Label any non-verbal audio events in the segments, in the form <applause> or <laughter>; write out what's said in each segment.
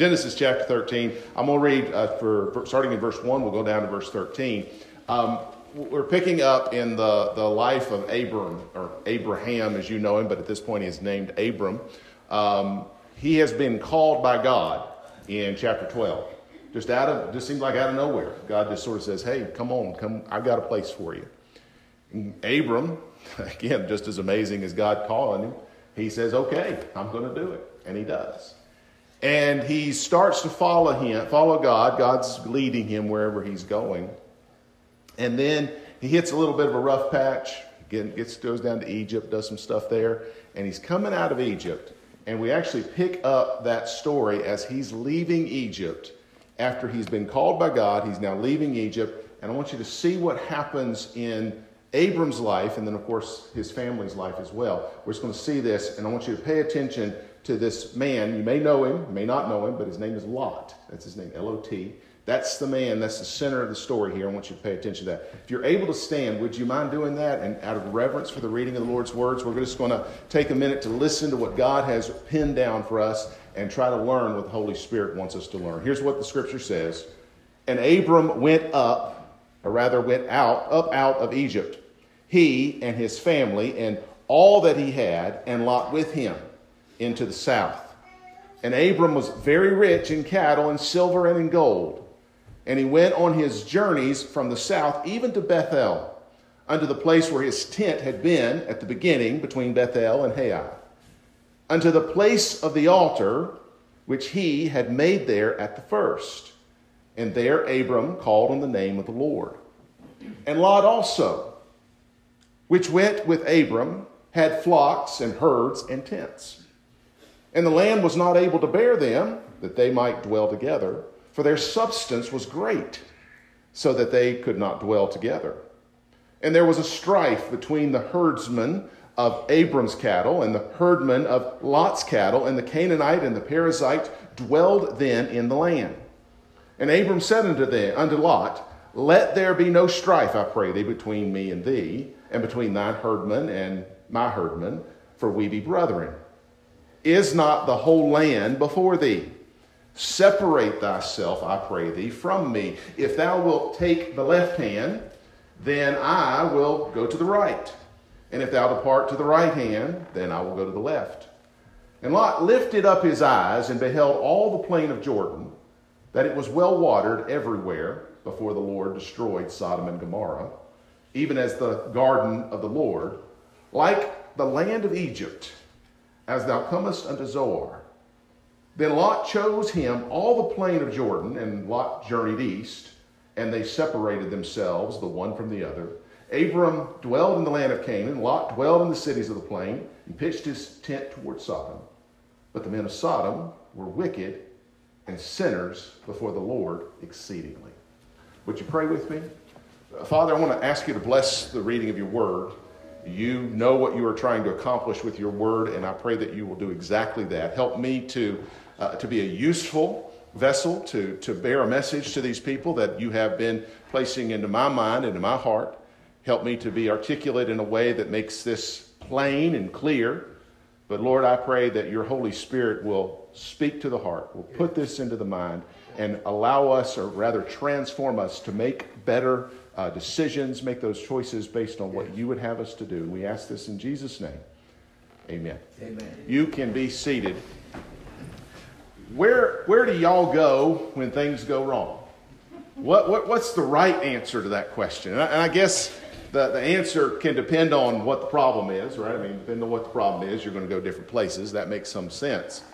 Genesis chapter 13. I'm going to read uh, for, for, starting in verse 1, we'll go down to verse 13. Um, we're picking up in the, the life of Abram, or Abraham as you know him, but at this point he's named Abram. Um, he has been called by God in chapter 12. Just out of, just seems like out of nowhere. God just sort of says, hey, come on, come, I've got a place for you. And Abram, <laughs> again, just as amazing as God calling him, he says, okay, I'm going to do it. And he does. And he starts to follow him, follow God. God's leading him wherever he's going. And then he hits a little bit of a rough patch, gets, goes down to Egypt, does some stuff there, and he's coming out of Egypt. And we actually pick up that story as he's leaving Egypt after he's been called by God. He's now leaving Egypt. And I want you to see what happens in Abram's life, and then, of course, his family's life as well. We're just going to see this, and I want you to pay attention to this man. You may know him, may not know him, but his name is Lot. That's his name, L O T. That's the man, that's the center of the story here. I want you to pay attention to that. If you're able to stand, would you mind doing that? And out of reverence for the reading of the Lord's words, we're just going to take a minute to listen to what God has pinned down for us and try to learn what the Holy Spirit wants us to learn. Here's what the scripture says And Abram went up, or rather went out, up out of Egypt he and his family and all that he had, and Lot with him into the south. And Abram was very rich in cattle and silver and in gold. And he went on his journeys from the south even to Bethel, unto the place where his tent had been at the beginning between Bethel and Hai, unto the place of the altar which he had made there at the first. And there Abram called on the name of the Lord. And Lot also which went with Abram, had flocks and herds and tents. And the land was not able to bear them, that they might dwell together, for their substance was great, so that they could not dwell together. And there was a strife between the herdsmen of Abram's cattle and the herdmen of Lot's cattle, and the Canaanite and the Perizzite dwelled then in the land. And Abram said unto them, unto Lot, Let there be no strife, I pray thee, between me and thee and between thine herdmen and my herdmen, for we be brethren. Is not the whole land before thee? Separate thyself, I pray thee, from me. If thou wilt take the left hand, then I will go to the right. And if thou depart to the right hand, then I will go to the left. And Lot lifted up his eyes and beheld all the plain of Jordan, that it was well watered everywhere before the Lord destroyed Sodom and Gomorrah even as the garden of the Lord, like the land of Egypt, as thou comest unto Zoar. Then Lot chose him all the plain of Jordan, and Lot journeyed east, and they separated themselves, the one from the other. Abram dwelled in the land of Canaan, Lot dwelled in the cities of the plain, and pitched his tent toward Sodom. But the men of Sodom were wicked and sinners before the Lord exceedingly. Would you pray with me? Father, I want to ask you to bless the reading of your word. You know what you are trying to accomplish with your word, and I pray that you will do exactly that. Help me to, uh, to be a useful vessel to, to bear a message to these people that you have been placing into my mind, into my heart. Help me to be articulate in a way that makes this plain and clear. But Lord, I pray that your Holy Spirit will speak to the heart, will put this into the mind, and allow us, or rather transform us, to make better uh, decisions, make those choices based on what you would have us to do. We ask this in Jesus' name. Amen. Amen. You can be seated. Where, where do y'all go when things go wrong? What, what, what's the right answer to that question? And I, and I guess the, the answer can depend on what the problem is, right? I mean, depending on what the problem is, you're going to go different places. That makes some sense.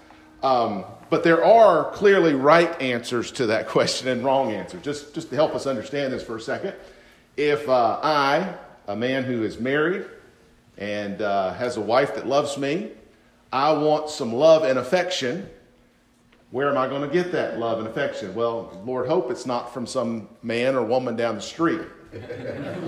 Um, but there are clearly right answers to that <laughs> question and wrong answers. Just, just to help us understand this for a second if uh, I, a man who is married and uh, has a wife that loves me, I want some love and affection, where am I going to get that love and affection? Well, Lord, hope it's not from some man or woman down the street, <laughs>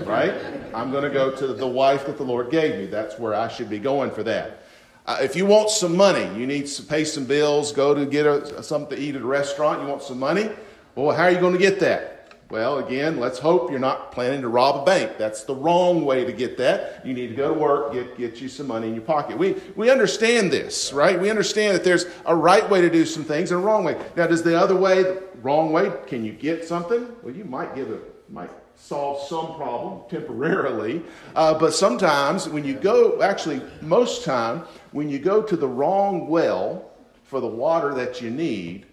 right? I'm going to go to the wife that the Lord gave me. That's where I should be going for that. Uh, if you want some money, you need to pay some bills, go to get a, something to eat at a restaurant, you want some money, well, how are you going to get that? Well, again, let's hope you're not planning to rob a bank. That's the wrong way to get that. You need to go to work, get, get you some money in your pocket. We, we understand this, right? We understand that there's a right way to do some things and a wrong way. Now, does the other way, the wrong way, can you get something? Well, you might get a, might solve some problem temporarily. Uh, but sometimes when you go, actually, most time, when you go to the wrong well for the water that you need,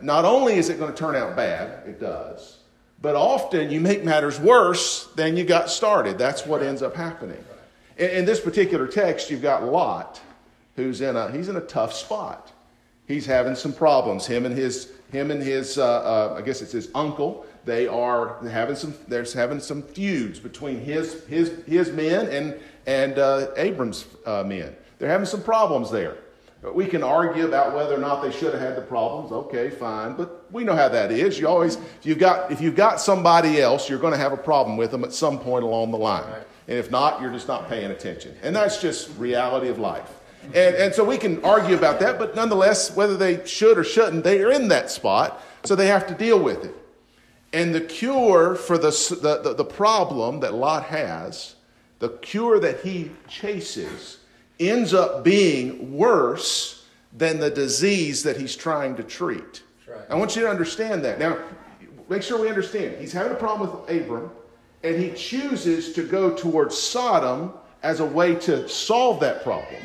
not only is it going to turn out bad, it does but often you make matters worse than you got started. That's what ends up happening. In, in this particular text, you've got Lot, who's in a he's in a tough spot. He's having some problems. Him and his him and his uh, uh, I guess it's his uncle. They are having some. There's having some feuds between his his his men and and uh, Abram's uh, men. They're having some problems there. We can argue about whether or not they should have had the problems. Okay, fine, but we know how that is. You always, if you've got, if you've got somebody else, you're going to have a problem with them at some point along the line. Right. And if not, you're just not paying attention. And that's just reality of life. And, and so we can argue about that, but nonetheless, whether they should or shouldn't, they are in that spot, so they have to deal with it. And the cure for the, the, the, the problem that Lot has, the cure that he chases, ends up being worse than the disease that he's trying to treat. Right. I want you to understand that. Now, make sure we understand. He's having a problem with Abram, and he chooses to go towards Sodom as a way to solve that problem.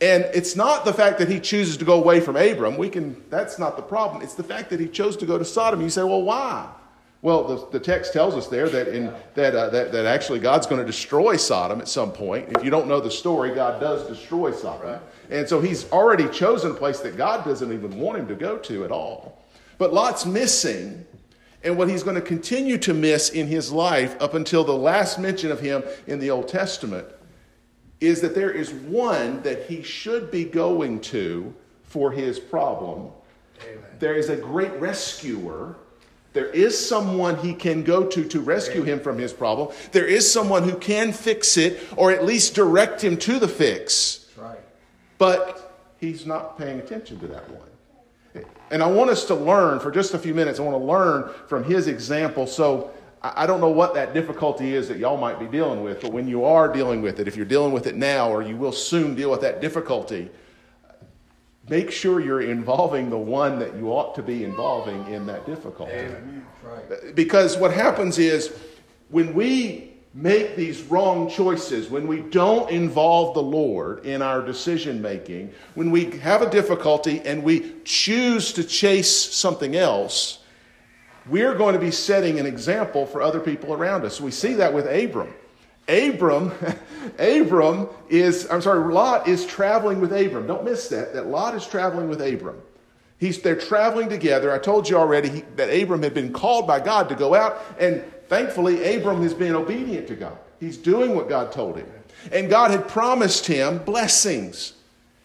And it's not the fact that he chooses to go away from Abram. We can, that's not the problem. It's the fact that he chose to go to Sodom. You say, well, why? Well, the, the text tells us there that, in, that, uh, that, that actually God's going to destroy Sodom at some point. If you don't know the story, God does destroy Sodom. Right. And so he's already chosen a place that God doesn't even want him to go to at all. But Lot's missing, and what he's going to continue to miss in his life up until the last mention of him in the Old Testament is that there is one that he should be going to for his problem. Amen. There is a great rescuer there is someone he can go to to rescue him from his problem. There is someone who can fix it or at least direct him to the fix. Right. But he's not paying attention to that one. And I want us to learn for just a few minutes. I want to learn from his example. So I don't know what that difficulty is that y'all might be dealing with, but when you are dealing with it, if you're dealing with it now or you will soon deal with that difficulty, make sure you're involving the one that you ought to be involving in that difficulty. Right. Because what happens is when we make these wrong choices, when we don't involve the Lord in our decision making, when we have a difficulty and we choose to chase something else, we're going to be setting an example for other people around us. We see that with Abram. Abram, <laughs> Abram is, I'm sorry, Lot is traveling with Abram. Don't miss that, that Lot is traveling with Abram. He's, they're traveling together. I told you already he, that Abram had been called by God to go out, and thankfully, Abram has been obedient to God. He's doing what God told him. And God had promised him blessings.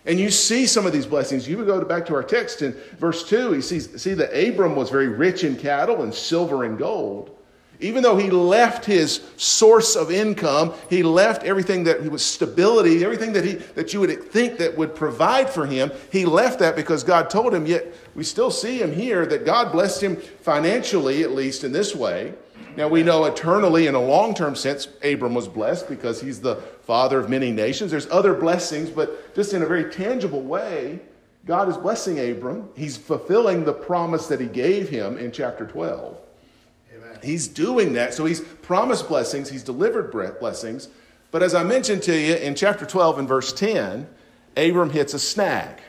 And you see some of these blessings. You would go back to our text in verse 2. He see, see that Abram was very rich in cattle and silver and gold. Even though he left his source of income, he left everything that was stability, everything that, he, that you would think that would provide for him, he left that because God told him. Yet we still see him here that God blessed him financially, at least in this way. Now we know eternally, in a long term sense, Abram was blessed because he's the father of many nations. There's other blessings, but just in a very tangible way, God is blessing Abram. He's fulfilling the promise that he gave him in chapter 12. He's doing that. So he's promised blessings, he's delivered blessings. But as I mentioned to you in chapter 12 and verse 10, Abram hits a snag.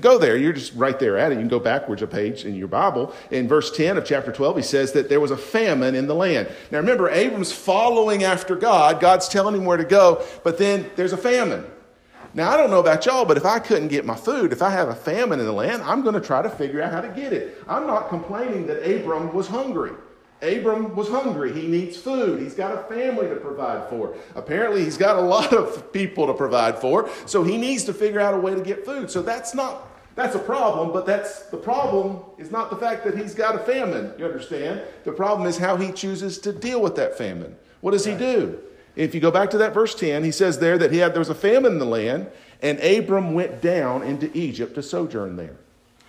Go there. You're just right there at it. You can go backwards a page in your Bible. In verse 10 of chapter 12, he says that there was a famine in the land. Now remember, Abram's following after God. God's telling him where to go, but then there's a famine. Now, I don't know about y'all, but if I couldn't get my food, if I have a famine in the land, I'm going to try to figure out how to get it. I'm not complaining that Abram was hungry. Abram was hungry. He needs food. He's got a family to provide for. Apparently, he's got a lot of people to provide for. So he needs to figure out a way to get food. So that's not that's a problem, but that's the problem is not the fact that he's got a famine. You understand? The problem is how he chooses to deal with that famine. What does he do? If you go back to that verse 10, he says there that he had there was a famine in the land, and Abram went down into Egypt to sojourn there.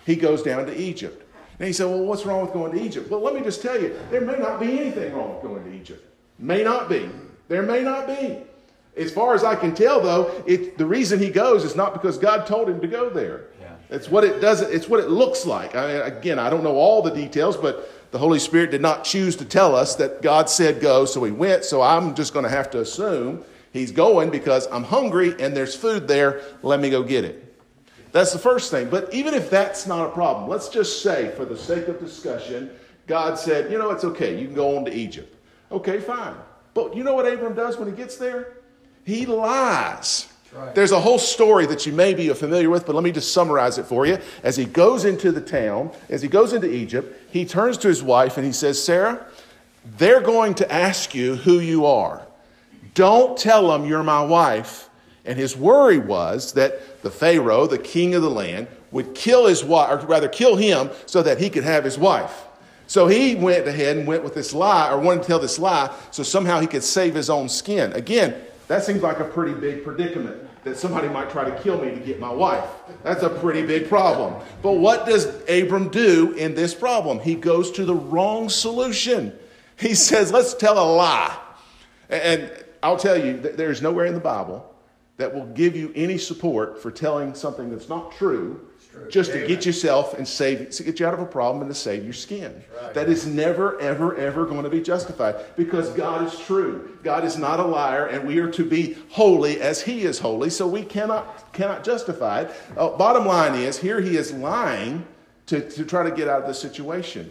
He goes down to Egypt. And he said, Well, what's wrong with going to Egypt? Well, let me just tell you, there may not be anything wrong with going to Egypt. May not be. There may not be. As far as I can tell, though, it, the reason he goes is not because God told him to go there. Yeah. It's what it does. It's what it looks like. I mean, again, I don't know all the details, but the Holy Spirit did not choose to tell us that God said go, so he went. So I'm just going to have to assume he's going because I'm hungry and there's food there. Let me go get it. That's the first thing. But even if that's not a problem, let's just say, for the sake of discussion, God said, you know, it's okay. You can go on to Egypt. Okay, fine. But you know what Abram does when he gets there? He lies. Right. There's a whole story that you may be familiar with, but let me just summarize it for you. As he goes into the town, as he goes into Egypt, he turns to his wife and he says, Sarah, they're going to ask you who you are. Don't tell them you're my wife. And his worry was that the Pharaoh, the king of the land, would kill his wife, or rather kill him so that he could have his wife. So he went ahead and went with this lie, or wanted to tell this lie, so somehow he could save his own skin. Again, that seems like a pretty big predicament that somebody might try to kill me to get my wife. That's a pretty big problem. But what does Abram do in this problem? He goes to the wrong solution. He <laughs> says, let's tell a lie. And I'll tell you, there's nowhere in the Bible that will give you any support for telling something that's not true just Amen. to get yourself and save, to get you out of a problem and to save your skin. Right. That is never, ever, ever going to be justified because God is true. God is not a liar, and we are to be holy as He is holy. So we cannot cannot justify it. Uh, bottom line is, here He is lying to, to try to get out of the situation.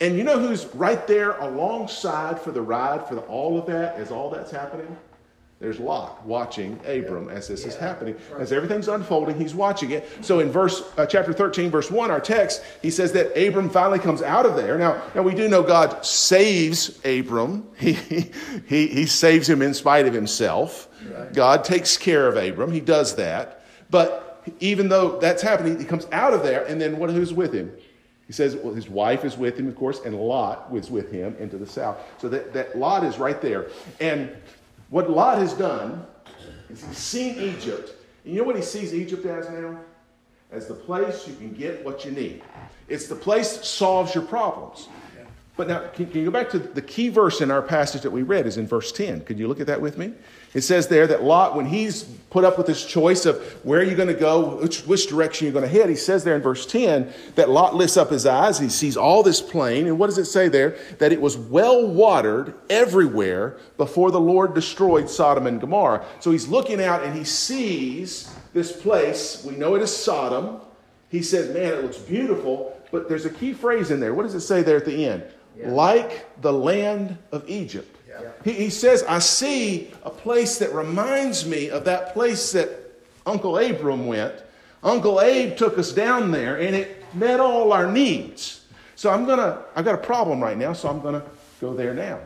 And you know who's right there alongside for the ride for the, all of that as all that's happening? There's Lot watching Abram as this is happening. As everything's unfolding, he's watching it. So in verse uh, chapter 13, verse 1, our text, he says that Abram finally comes out of there. Now, now we do know God saves Abram. <laughs> He, he, he saves him in spite of himself. God takes care of Abram. He does that. But even though that's happening, he comes out of there, and then what, who's with him? He says well, his wife is with him, of course, and Lot was with him into the south. So that, that Lot is right there. And what Lot has done is he's seen Egypt. And you know what he sees Egypt as now? As the place you can get what you need. It's the place that solves your problems. But now, can, can, you go back to the key verse in our passage that we read is in verse 10. Could you look at that with me? It says there that Lot, when he's put up with this choice of where are you going to go, which, which direction you're going to head, he says there in verse 10 that Lot lifts up his eyes, he sees all this plain, and what does it say there? That it was well watered everywhere before the Lord destroyed Sodom and Gomorrah. So he's looking out and he sees this place. We know it is Sodom. He says, Man, it looks beautiful, but there's a key phrase in there. What does it say there at the end? Like the land of Egypt. Yeah. He, he says, I see a place that reminds me of that place that Uncle Abram went. Uncle Abe took us down there and it met all our needs. So I'm gonna, I've got a problem right now, so I'm gonna go there now.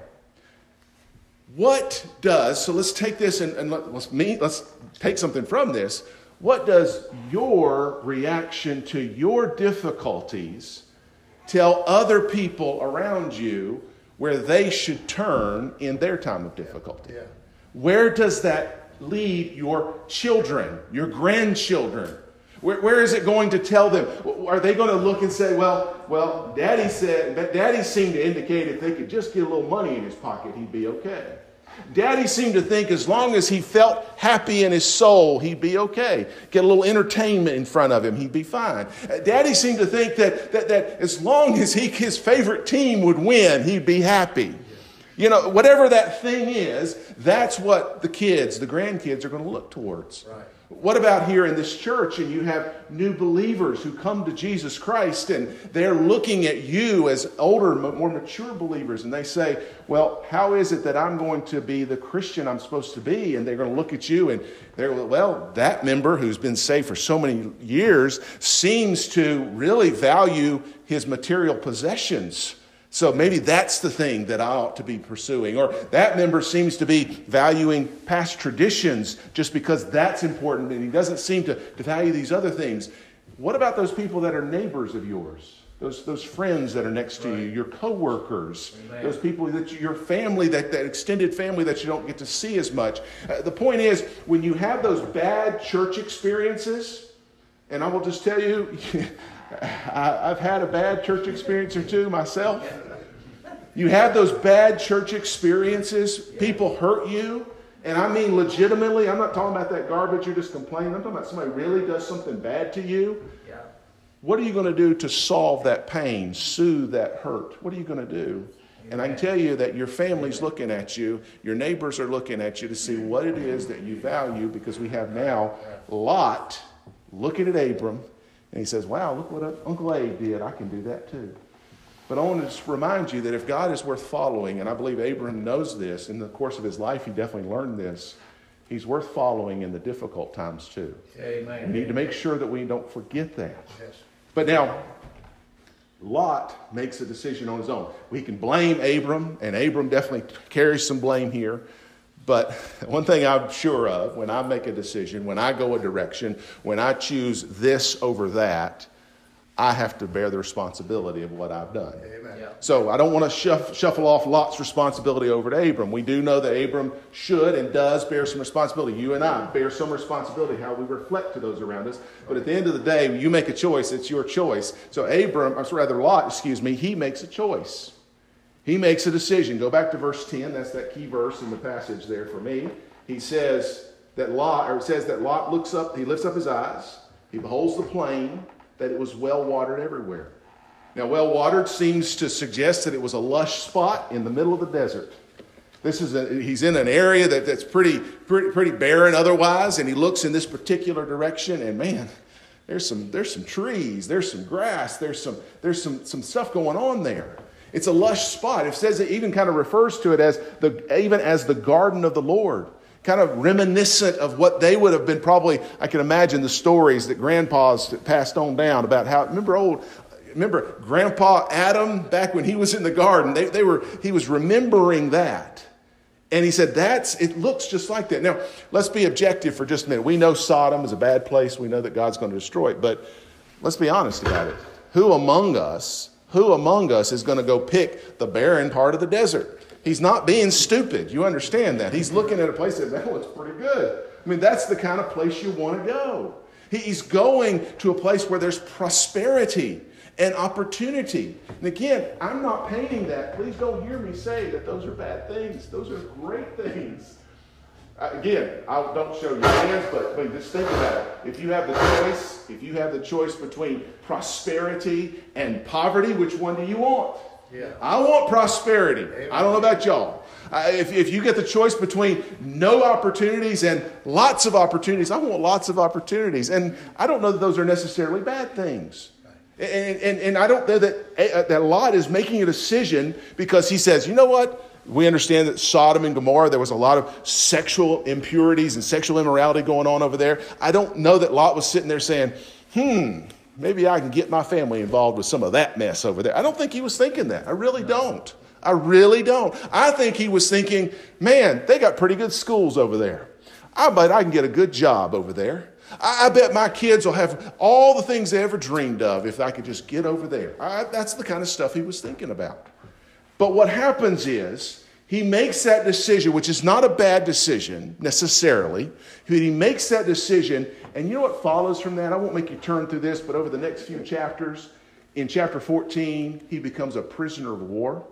What does, so let's take this and, and let, let's meet, let's take something from this. What does your reaction to your difficulties Tell other people around you where they should turn in their time of difficulty. Yeah. Where does that lead your children, your grandchildren? Where, where is it going to tell them? Are they going to look and say, well, well, daddy said, but daddy seemed to indicate if they could just get a little money in his pocket, he'd be okay. Daddy seemed to think as long as he felt happy in his soul, he'd be okay. Get a little entertainment in front of him, he'd be fine. Uh, Daddy seemed to think that, that, that as long as he, his favorite team would win, he'd be happy. You know, whatever that thing is, that's what the kids, the grandkids, are going to look towards. Right. What about here in this church and you have new believers who come to Jesus Christ and they're looking at you as older, more mature believers and they say, Well, how is it that I'm going to be the Christian I'm supposed to be? And they're going to look at you and they're, well, that member who's been saved for so many years seems to really value his material possessions so maybe that's the thing that I ought to be pursuing. Or that member seems to be valuing past traditions just because that's important and he doesn't seem to, to value these other things. What about those people that are neighbors of yours? Those, those friends that are next to right. you, your coworkers, Amen. those people that you, your family, that, that extended family that you don't get to see as much. Uh, the point is, when you have those bad church experiences, and I will just tell you, <laughs> I, I've had a bad church experience or two myself. You have those bad church experiences, people hurt you, and I mean legitimately. I'm not talking about that garbage you're just complaining. I'm talking about somebody really does something bad to you. Yeah. What are you going to do to solve that pain, soothe that hurt? What are you going to do? And I can tell you that your family's looking at you, your neighbors are looking at you to see what it is that you value because we have now Lot looking at Abram and he says, Wow, look what uh, Uncle Abe did. I can do that too. But I want to just remind you that if God is worth following, and I believe Abraham knows this, in the course of his life, he definitely learned this. He's worth following in the difficult times too. Amen. We need to make sure that we don't forget that. Yes. But now, Lot makes a decision on his own. We can blame Abram, and Abram definitely carries some blame here. But <laughs> one thing I'm sure of when I make a decision, when I go a direction, when I choose this over that, I have to bear the responsibility of what I've done. Yeah. So I don't want to shuff, shuffle off Lot's responsibility over to Abram. We do know that Abram should and does bear some responsibility. You and I bear some responsibility how we reflect to those around us. But at the end of the day, you make a choice. It's your choice. So Abram, or rather Lot, excuse me, he makes a choice. He makes a decision. Go back to verse 10. That's that key verse in the passage there for me. He says that Lot, or it says that Lot looks up, he lifts up his eyes, he beholds the plain that it was well watered everywhere. Now, well watered seems to suggest that it was a lush spot in the middle of the desert. This is a, he's in an area that, that's pretty, pretty, pretty barren otherwise, and he looks in this particular direction, and man, there's some, there's some trees, there's some grass, there's some, there's some, some stuff going on there. It's a lush spot. It says it even kind of refers to it as the, even as the garden of the Lord kind of reminiscent of what they would have been probably i can imagine the stories that grandpas passed on down about how remember old remember grandpa adam back when he was in the garden? They, they were he was remembering that. And he said that's it looks just like that. Now let's be objective for just a minute. We know sodom is a bad place. We know that god's going to destroy it. But let's be honest about it. Who among us who among us is going to go pick the barren part of the desert He's not being stupid. You understand that. He's looking at a place that, that looks pretty good. I mean, that's the kind of place you want to go. He's going to a place where there's prosperity and opportunity. And again, I'm not painting that. Please don't hear me say that those are bad things. Those are great things. Uh, again, I don't show your hands, but, but just think about it. If you have the choice, if you have the choice between prosperity and poverty, which one do you want? Yeah. I want prosperity. Amen. I don't know about y'all. if, if you get the choice between no opportunities and lots of opportunities, I want lots of opportunities. And I don't know that those are necessarily bad things. And, and, and I don't know that, uh, that Lot is making a decision because he says, you know what? We understand that Sodom and Gomorrah, there was a lot of sexual impurities and sexual immorality going on over there. I don't know that Lot was sitting there saying, hmm, maybe I can get my family involved with some of that mess over there. I don't think he was thinking that. I really don't. I really don't. I think he was thinking, man, they got pretty good schools over there. I bet I can get a good job over there. I, I bet my kids will have all the things they ever dreamed of if I could just get over there. I, that's the kind of stuff he was thinking about. But what happens is, he makes that decision, which is not a bad decision necessarily. but He makes that decision and you know what follows from that? I won't make you turn through this, but over the next few chapters, in chapter 14, he becomes a prisoner of war.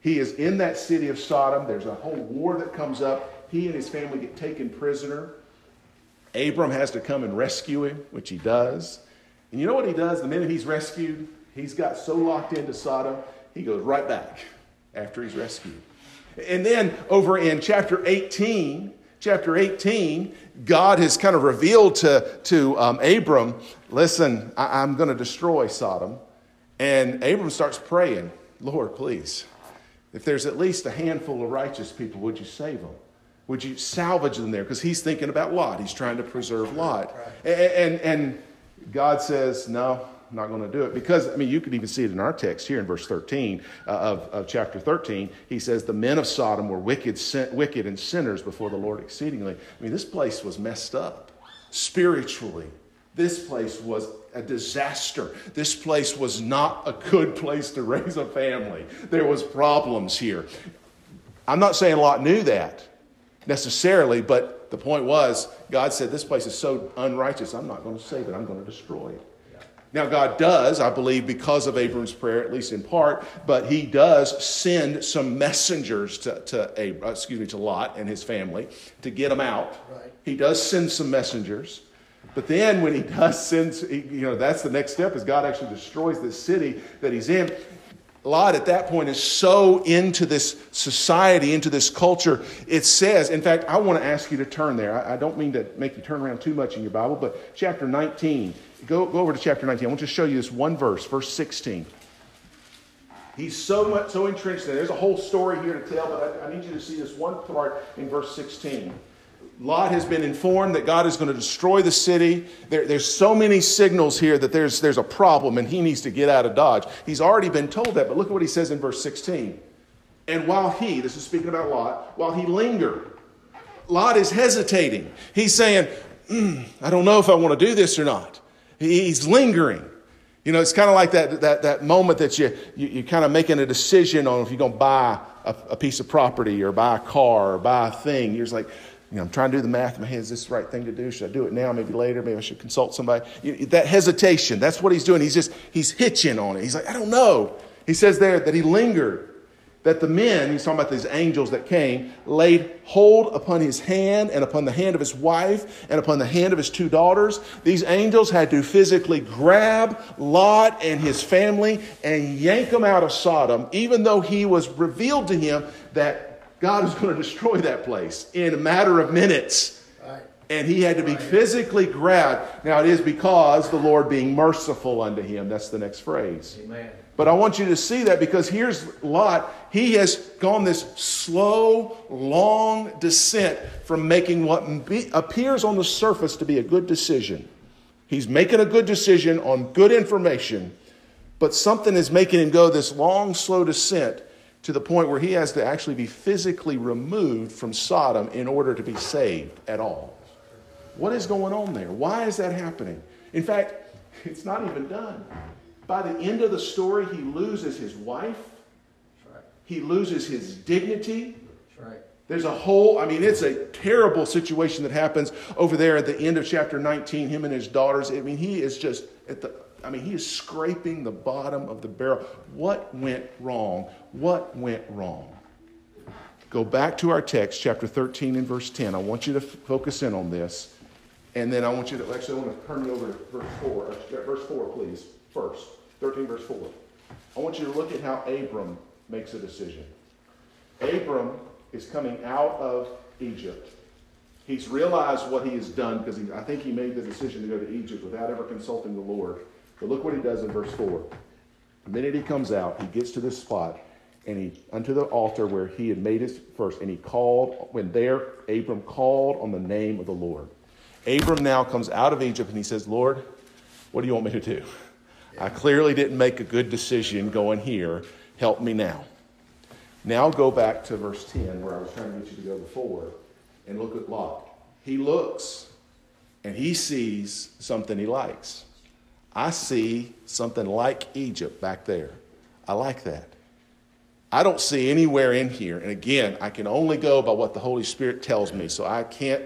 He is in that city of Sodom. There's a whole war that comes up. He and his family get taken prisoner. Abram has to come and rescue him, which he does. And you know what he does? The minute he's rescued, he's got so locked into Sodom, he goes right back after he's rescued. And then over in chapter 18, chapter 18, God has kind of revealed to, to um, Abram, listen, I, I'm going to destroy Sodom. And Abram starts praying, Lord, please, if there's at least a handful of righteous people, would you save them? Would you salvage them there? Because he's thinking about Lot. He's trying to preserve Lot. And, and, and God says, no, not going to do it. Because, I mean, you could even see it in our text here in verse 13 uh, of, of chapter 13. He says, The men of Sodom were wicked, sin- wicked and sinners before the Lord exceedingly. I mean, this place was messed up spiritually. This place was a disaster. This place was not a good place to raise a family. There was problems here. I'm not saying Lot knew that necessarily, but the point was, God said, This place is so unrighteous, I'm not going to save it, I'm going to destroy it. Now, God does, I believe, because of Abram's prayer, at least in part, but he does send some messengers to, to uh, excuse me, to Lot and his family to get them out. Right. He does send some messengers. But then when he <laughs> does send, you know, that's the next step is God actually destroys this city that he's in. Lot at that point is so into this society, into this culture. It says, in fact, I want to ask you to turn there. I, I don't mean to make you turn around too much in your Bible, but chapter 19. Go, go over to chapter 19. I want to show you this one verse, verse 16. He's so much so entrenched there. There's a whole story here to tell, but I, I need you to see this one part in verse 16. Lot has been informed that God is going to destroy the city. There, there's so many signals here that there's, there's a problem and he needs to get out of Dodge. He's already been told that, but look at what he says in verse 16. And while he, this is speaking about Lot, while he lingered, Lot is hesitating. He's saying, mm, I don't know if I want to do this or not. He's lingering. You know, it's kind of like that, that, that moment that you, you, you're kind of making a decision on if you're going to buy a, a piece of property or buy a car or buy a thing. You're just like, you know, I'm trying to do the math in my head. Is this the right thing to do? Should I do it now? Maybe later? Maybe I should consult somebody. That hesitation, that's what he's doing. He's just, he's hitching on it. He's like, I don't know. He says there that he lingered, that the men, he's talking about these angels that came, laid hold upon his hand and upon the hand of his wife and upon the hand of his two daughters. These angels had to physically grab Lot and his family and yank them out of Sodom, even though he was revealed to him that God is going to destroy that place in a matter of minutes. Right. And he had to be right. physically grabbed. Now, it is because the Lord being merciful unto him. That's the next phrase. Amen. But I want you to see that because here's Lot. He has gone this slow, long descent from making what appears on the surface to be a good decision. He's making a good decision on good information, but something is making him go this long, slow descent to the point where he has to actually be physically removed from Sodom in order to be saved at all. What is going on there? Why is that happening? In fact, it's not even done. By the end of the story, he loses his wife, he loses his dignity. There's a whole, I mean, it's a terrible situation that happens over there at the end of chapter 19, him and his daughters. I mean, he is just at the I mean, he is scraping the bottom of the barrel. What went wrong? What went wrong? Go back to our text, chapter 13 and verse 10. I want you to f- focus in on this. And then I want you to, actually, I want to turn you over to verse 4. Uh, verse 4, please, first. 13, verse 4. I want you to look at how Abram makes a decision. Abram is coming out of Egypt. He's realized what he has done because I think he made the decision to go to Egypt without ever consulting the Lord. But look what he does in verse 4. The minute he comes out, he gets to this spot and he unto the altar where he had made his first, and he called, when there, Abram called on the name of the Lord. Abram now comes out of Egypt and he says, Lord, what do you want me to do? I clearly didn't make a good decision going here. Help me now. Now go back to verse 10 where I was trying to get you to go before and look at Lot. He looks and he sees something he likes. I see something like Egypt back there. I like that. I don't see anywhere in here, and again, I can only go by what the Holy Spirit tells me, so I can't.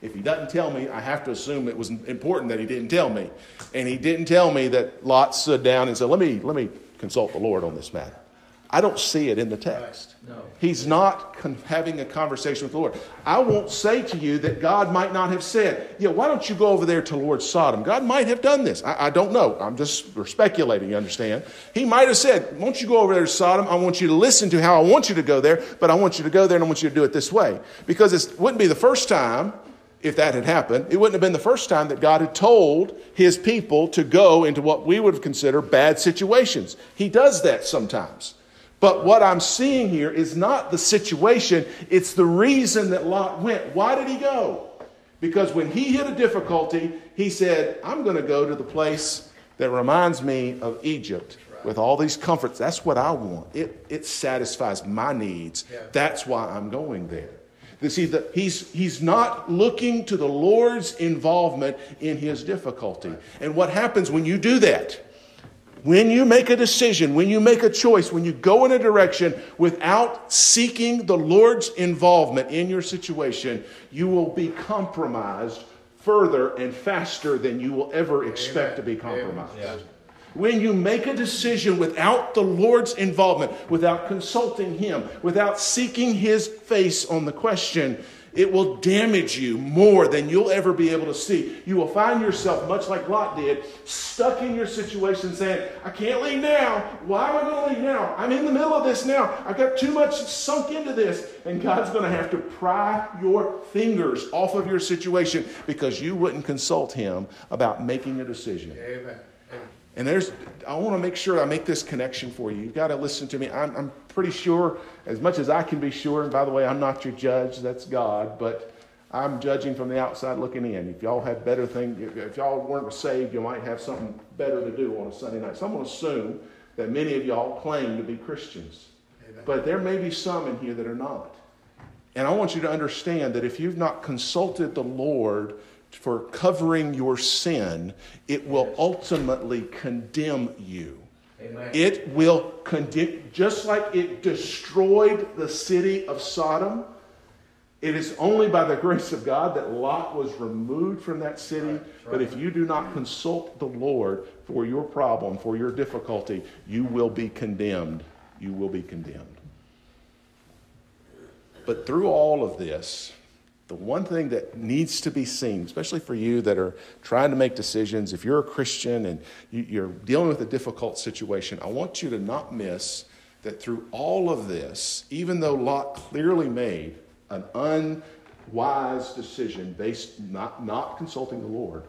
If he doesn't tell me, I have to assume it was important that he didn't tell me. And he didn't tell me that Lot stood down and said, Let me, let me consult the Lord on this matter. I don't see it in the text. No. He's not con- having a conversation with the Lord. I won't say to you that God might not have said, yeah, why don't you go over there to Lord Sodom? God might have done this. I, I don't know. I'm just speculating, you understand? He might have said, won't you go over there to Sodom? I want you to listen to how I want you to go there, but I want you to go there and I want you to do it this way. Because it wouldn't be the first time if that had happened, it wouldn't have been the first time that God had told his people to go into what we would consider bad situations. He does that sometimes. But what I'm seeing here is not the situation, it's the reason that Lot went. Why did he go? Because when he hit a difficulty, he said, I'm going to go to the place that reminds me of Egypt with all these comforts. That's what I want. It, it satisfies my needs. That's why I'm going there. You see, the, he's, he's not looking to the Lord's involvement in his difficulty. And what happens when you do that? When you make a decision, when you make a choice, when you go in a direction without seeking the Lord's involvement in your situation, you will be compromised further and faster than you will ever expect to be compromised. When you make a decision without the Lord's involvement, without consulting Him, without seeking His face on the question, it will damage you more than you'll ever be able to see. You will find yourself, much like Lot did, stuck in your situation saying, I can't leave now. Why am I going to leave now? I'm in the middle of this now. I've got too much sunk into this. And God's going to have to pry your fingers off of your situation because you wouldn't consult Him about making a decision. Amen. And there's, I want to make sure I make this connection for you. You've got to listen to me. I'm, I'm pretty sure, as much as I can be sure, and by the way, I'm not your judge, that's God, but I'm judging from the outside looking in. If y'all had better things, if y'all weren't saved, you might have something better to do on a Sunday night. So I'm going to assume that many of y'all claim to be Christians. Amen. But there may be some in here that are not. And I want you to understand that if you've not consulted the Lord for covering your sin, it will ultimately condemn you. Amen. It will condemn, just like it destroyed the city of Sodom. It is only by the grace of God that Lot was removed from that city. Right, right. But if you do not consult the Lord for your problem, for your difficulty, you will be condemned. You will be condemned. But through all of this, the one thing that needs to be seen, especially for you that are trying to make decisions, if you're a Christian and you're dealing with a difficult situation, I want you to not miss that through all of this, even though Lot clearly made an unwise decision based not, not consulting the Lord,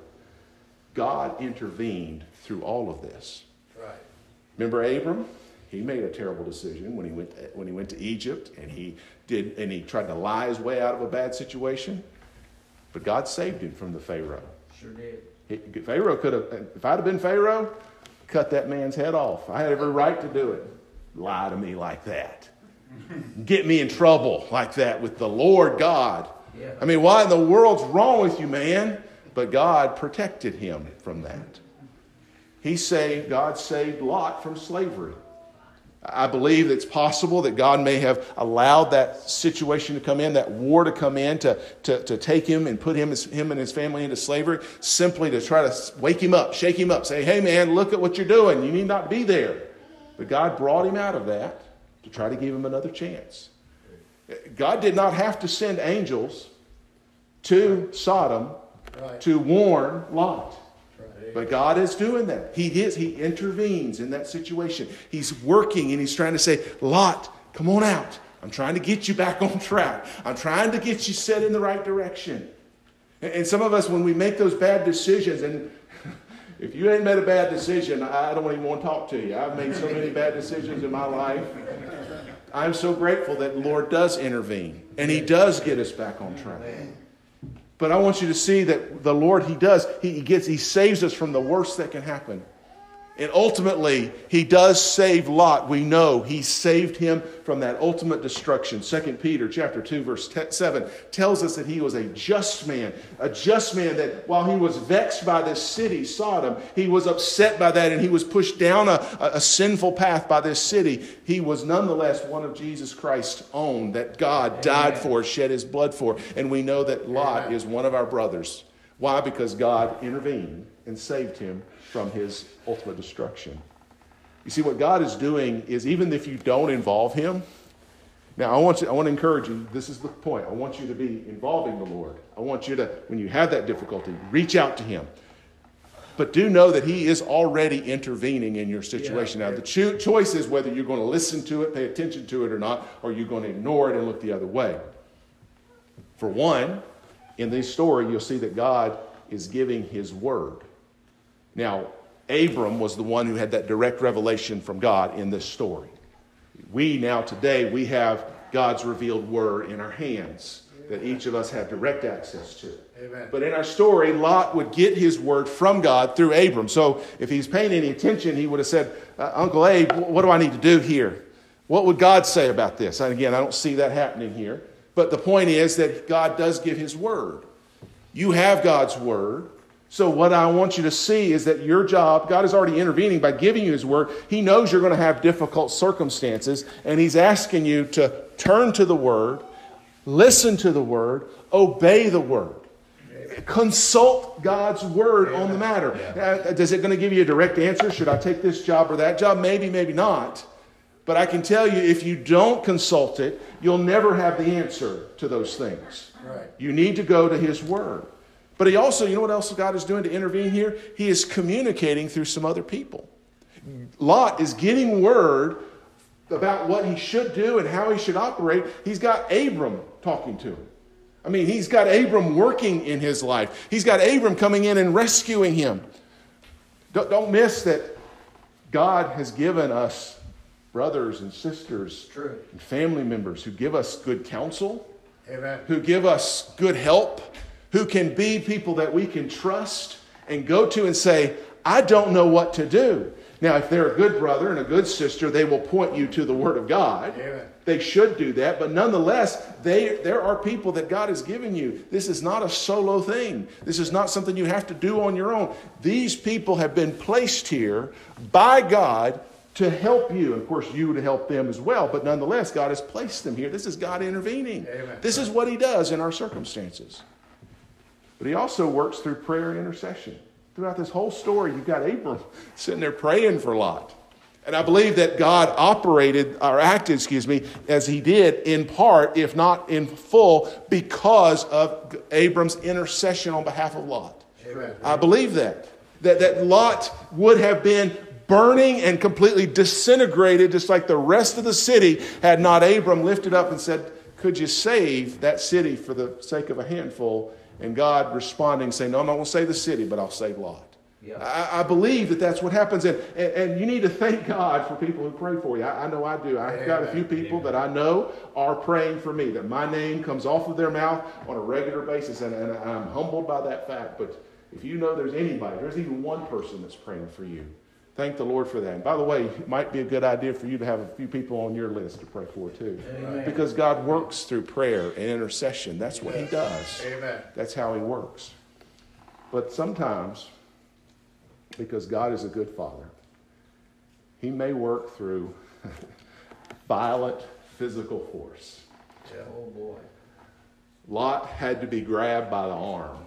God intervened through all of this. Right. Remember Abram? He made a terrible decision when he went to, when he went to Egypt and he did and he tried to lie his way out of a bad situation. But God saved him from the Pharaoh. Sure did. Pharaoh could have if I'd have been Pharaoh, cut that man's head off. I had every right to do it. Lie to me like that. Get me in trouble like that with the Lord God. Yeah. I mean, why in the world's wrong with you, man? But God protected him from that. He saved, God saved Lot from slavery. I believe it's possible that God may have allowed that situation to come in, that war to come in, to, to, to take him and put him, him and his family into slavery, simply to try to wake him up, shake him up, say, hey man, look at what you're doing. You need not be there. But God brought him out of that to try to give him another chance. God did not have to send angels to Sodom right. to warn Lot. But God is doing that. He is. He intervenes in that situation. He's working and he's trying to say, Lot, come on out. I'm trying to get you back <laughs> on track. I'm trying to get you set in the right direction. And some of us, when we make those bad decisions, and <laughs> if you ain't made a bad decision, I don't even want to talk to you. I've made so many bad decisions in my life. I'm so grateful that the Lord does intervene and He does get us back on track. But I want you to see that the Lord, He does, He gets, He saves us from the worst that can happen. And ultimately, he does save Lot. We know he saved him from that ultimate destruction. 2 Peter chapter 2 verse 7 tells us that he was a just man, a just man that while he was vexed by this city, Sodom, he was upset by that and he was pushed down a, a sinful path by this city. He was nonetheless one of Jesus Christ's own that God Amen. died for, shed his blood for. And we know that Lot Amen. is one of our brothers. Why? Because God intervened and saved him from his ultimate destruction. You see, what God is doing is even if you don't involve him, now I want, you, I want to encourage you, this is the point. I want you to be involving the Lord. I want you to, when you have that difficulty, reach out to him. But do know that he is already intervening in your situation. Yeah, now, the cho- choice is whether you're going to listen to it, pay attention to it or not, or you're going to ignore it and look the other way. For one, in this story, you'll see that God is giving his word. Now, Abram was the one who had that direct revelation from God in this story. We now, today, we have God's revealed word in our hands that each of us have direct access to. Amen. But in our story, Lot would get his word from God through Abram. So if he's paying any attention, he would have said, uh, Uncle Abe, what do I need to do here? What would God say about this? And again, I don't see that happening here. But the point is that God does give his word. You have God's word. So, what I want you to see is that your job, God is already intervening by giving you His word. He knows you're going to have difficult circumstances, and He's asking you to turn to the word, listen to the word, obey the word. Consult God's word on the matter. Uh, Does it going to give you a direct answer? Should I take this job or that job? Maybe, maybe not. But I can tell you, if you don't consult it, you'll never have the answer to those things. Right. You need to go to His Word. But He also, you know what else God is doing to intervene here? He is communicating through some other people. Lot is getting word about what he should do and how he should operate. He's got Abram talking to him. I mean, he's got Abram working in his life. He's got Abram coming in and rescuing him. Don't, don't miss that God has given us brothers and sisters True. and family members who give us good counsel, Amen. who give us good help, who can be people that we can trust and go to and say, I don't know what to do. Now, if they're a good brother and a good sister, they will point you to the Word of God. Amen. They should do that, but nonetheless, they, there are people that God has given you. This is not a solo thing. This is not something you have to do on your own. These people have been placed here by God to help you. Of course, you to help them as well, but nonetheless, God has placed them here. This is God intervening. Amen. This is what He does in our circumstances. But He also works through prayer and intercession. Throughout this whole story, you've got Abram <laughs> sitting there praying for Lot. And I believe that God operated or acted, excuse me, as he did in part, if not in full, because of Abram's intercession on behalf of Lot. Amen. I believe that. That, that Lot would have been burning and completely disintegrated, just like the rest of the city, had not Abram lifted up and said, Could you save that city for the sake of a handful? And God responding, saying, No, I'm not going to save the city, but I'll save Lot. Yeah. I, I believe that that's what happens. And, and, and you need to thank God for people who pray for you. I, I know I do. I've got a few people that I know are praying for me, that my name comes off of their mouth on a regular basis. And, and I'm humbled by that fact. But if you know there's anybody, there's even one person that's praying for you, thank the Lord for that. And by the way, it might be a good idea for you to have a few people on your list to pray for too. Amen. Because God works through prayer and intercession. That's what He does. Amen. That's how he works. But sometimes, because God is a good father, he may work through <laughs> violent physical force. Yeah. Oh boy. Lot had to be grabbed by the arm.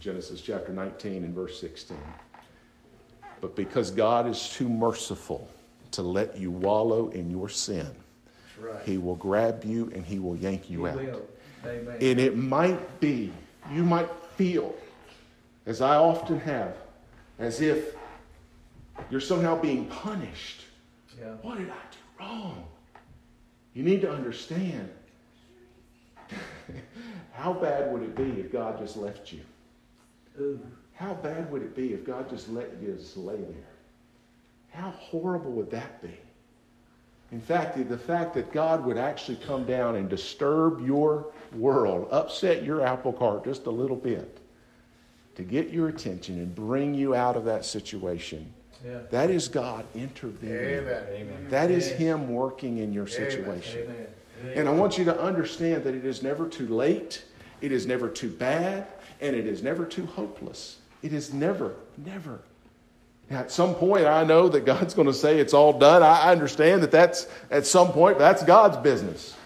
Genesis chapter 19 and verse 16. But because God is too merciful to let you wallow in your sin, right. he will grab you and he will yank you You out. And it might be, you might feel, as I often have, as if you're somehow being punished. Yeah. What did I do wrong? You need to understand <laughs> how bad would it be if God just left you? Ooh. How bad would it be if God just let you just lay there? How horrible would that be? In fact, the fact that God would actually come down and disturb your world, upset your apple cart just a little bit, to get your attention and bring you out of that situation, Yeah. that is God intervening. Amen. Amen. That is Him working in your situation. Amen. And I want you to understand that it is never too late, it is never too bad, and it is never too hopeless. It is never, never. Now, at some point, I know that God's going to say it's all done. I understand that that's at some point that's God's business.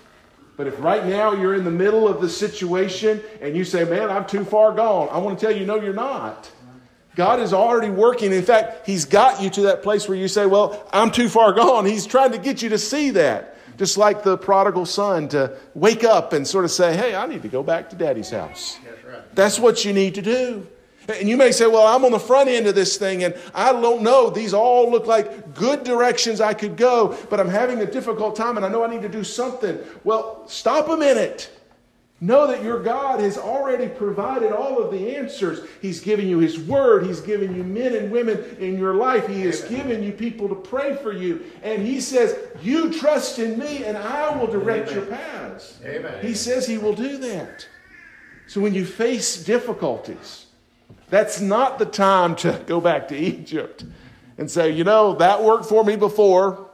But if right now you're in the middle of the situation and you say, "Man, I'm too far gone," I want to tell you, no, you're not. God is already working. In fact, He's got you to that place where you say, Well, I'm too far gone. He's trying to get you to see that. Just like the prodigal son to wake up and sort of say, Hey, I need to go back to daddy's house. That's right. That's what you need to do. And you may say, Well, I'm on the front end of this thing and I don't know. These all look like good directions I could go, but I'm having a difficult time and I know I need to do something. Well, stop a minute. Know that your God has already provided all of the answers. He's given you His Word. He's given you men and women in your life. He has given you people to pray for you. And He says, You trust in me and I will direct your paths. Amen. He says He will do that. So when you face difficulties, that's not the time to go back to Egypt and say, You know, that worked for me before.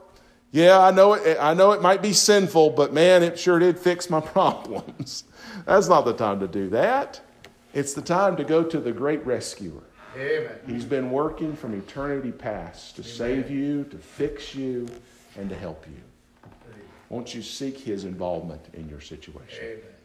Yeah, I know it, I know it might be sinful, but man, it sure did fix my <laughs> problems. That's not the time to do that. It's the time to go to the great rescuer. Amen. He's been working from eternity past to save you, to fix you, and to help you. Won't you seek his involvement in your situation? Amen.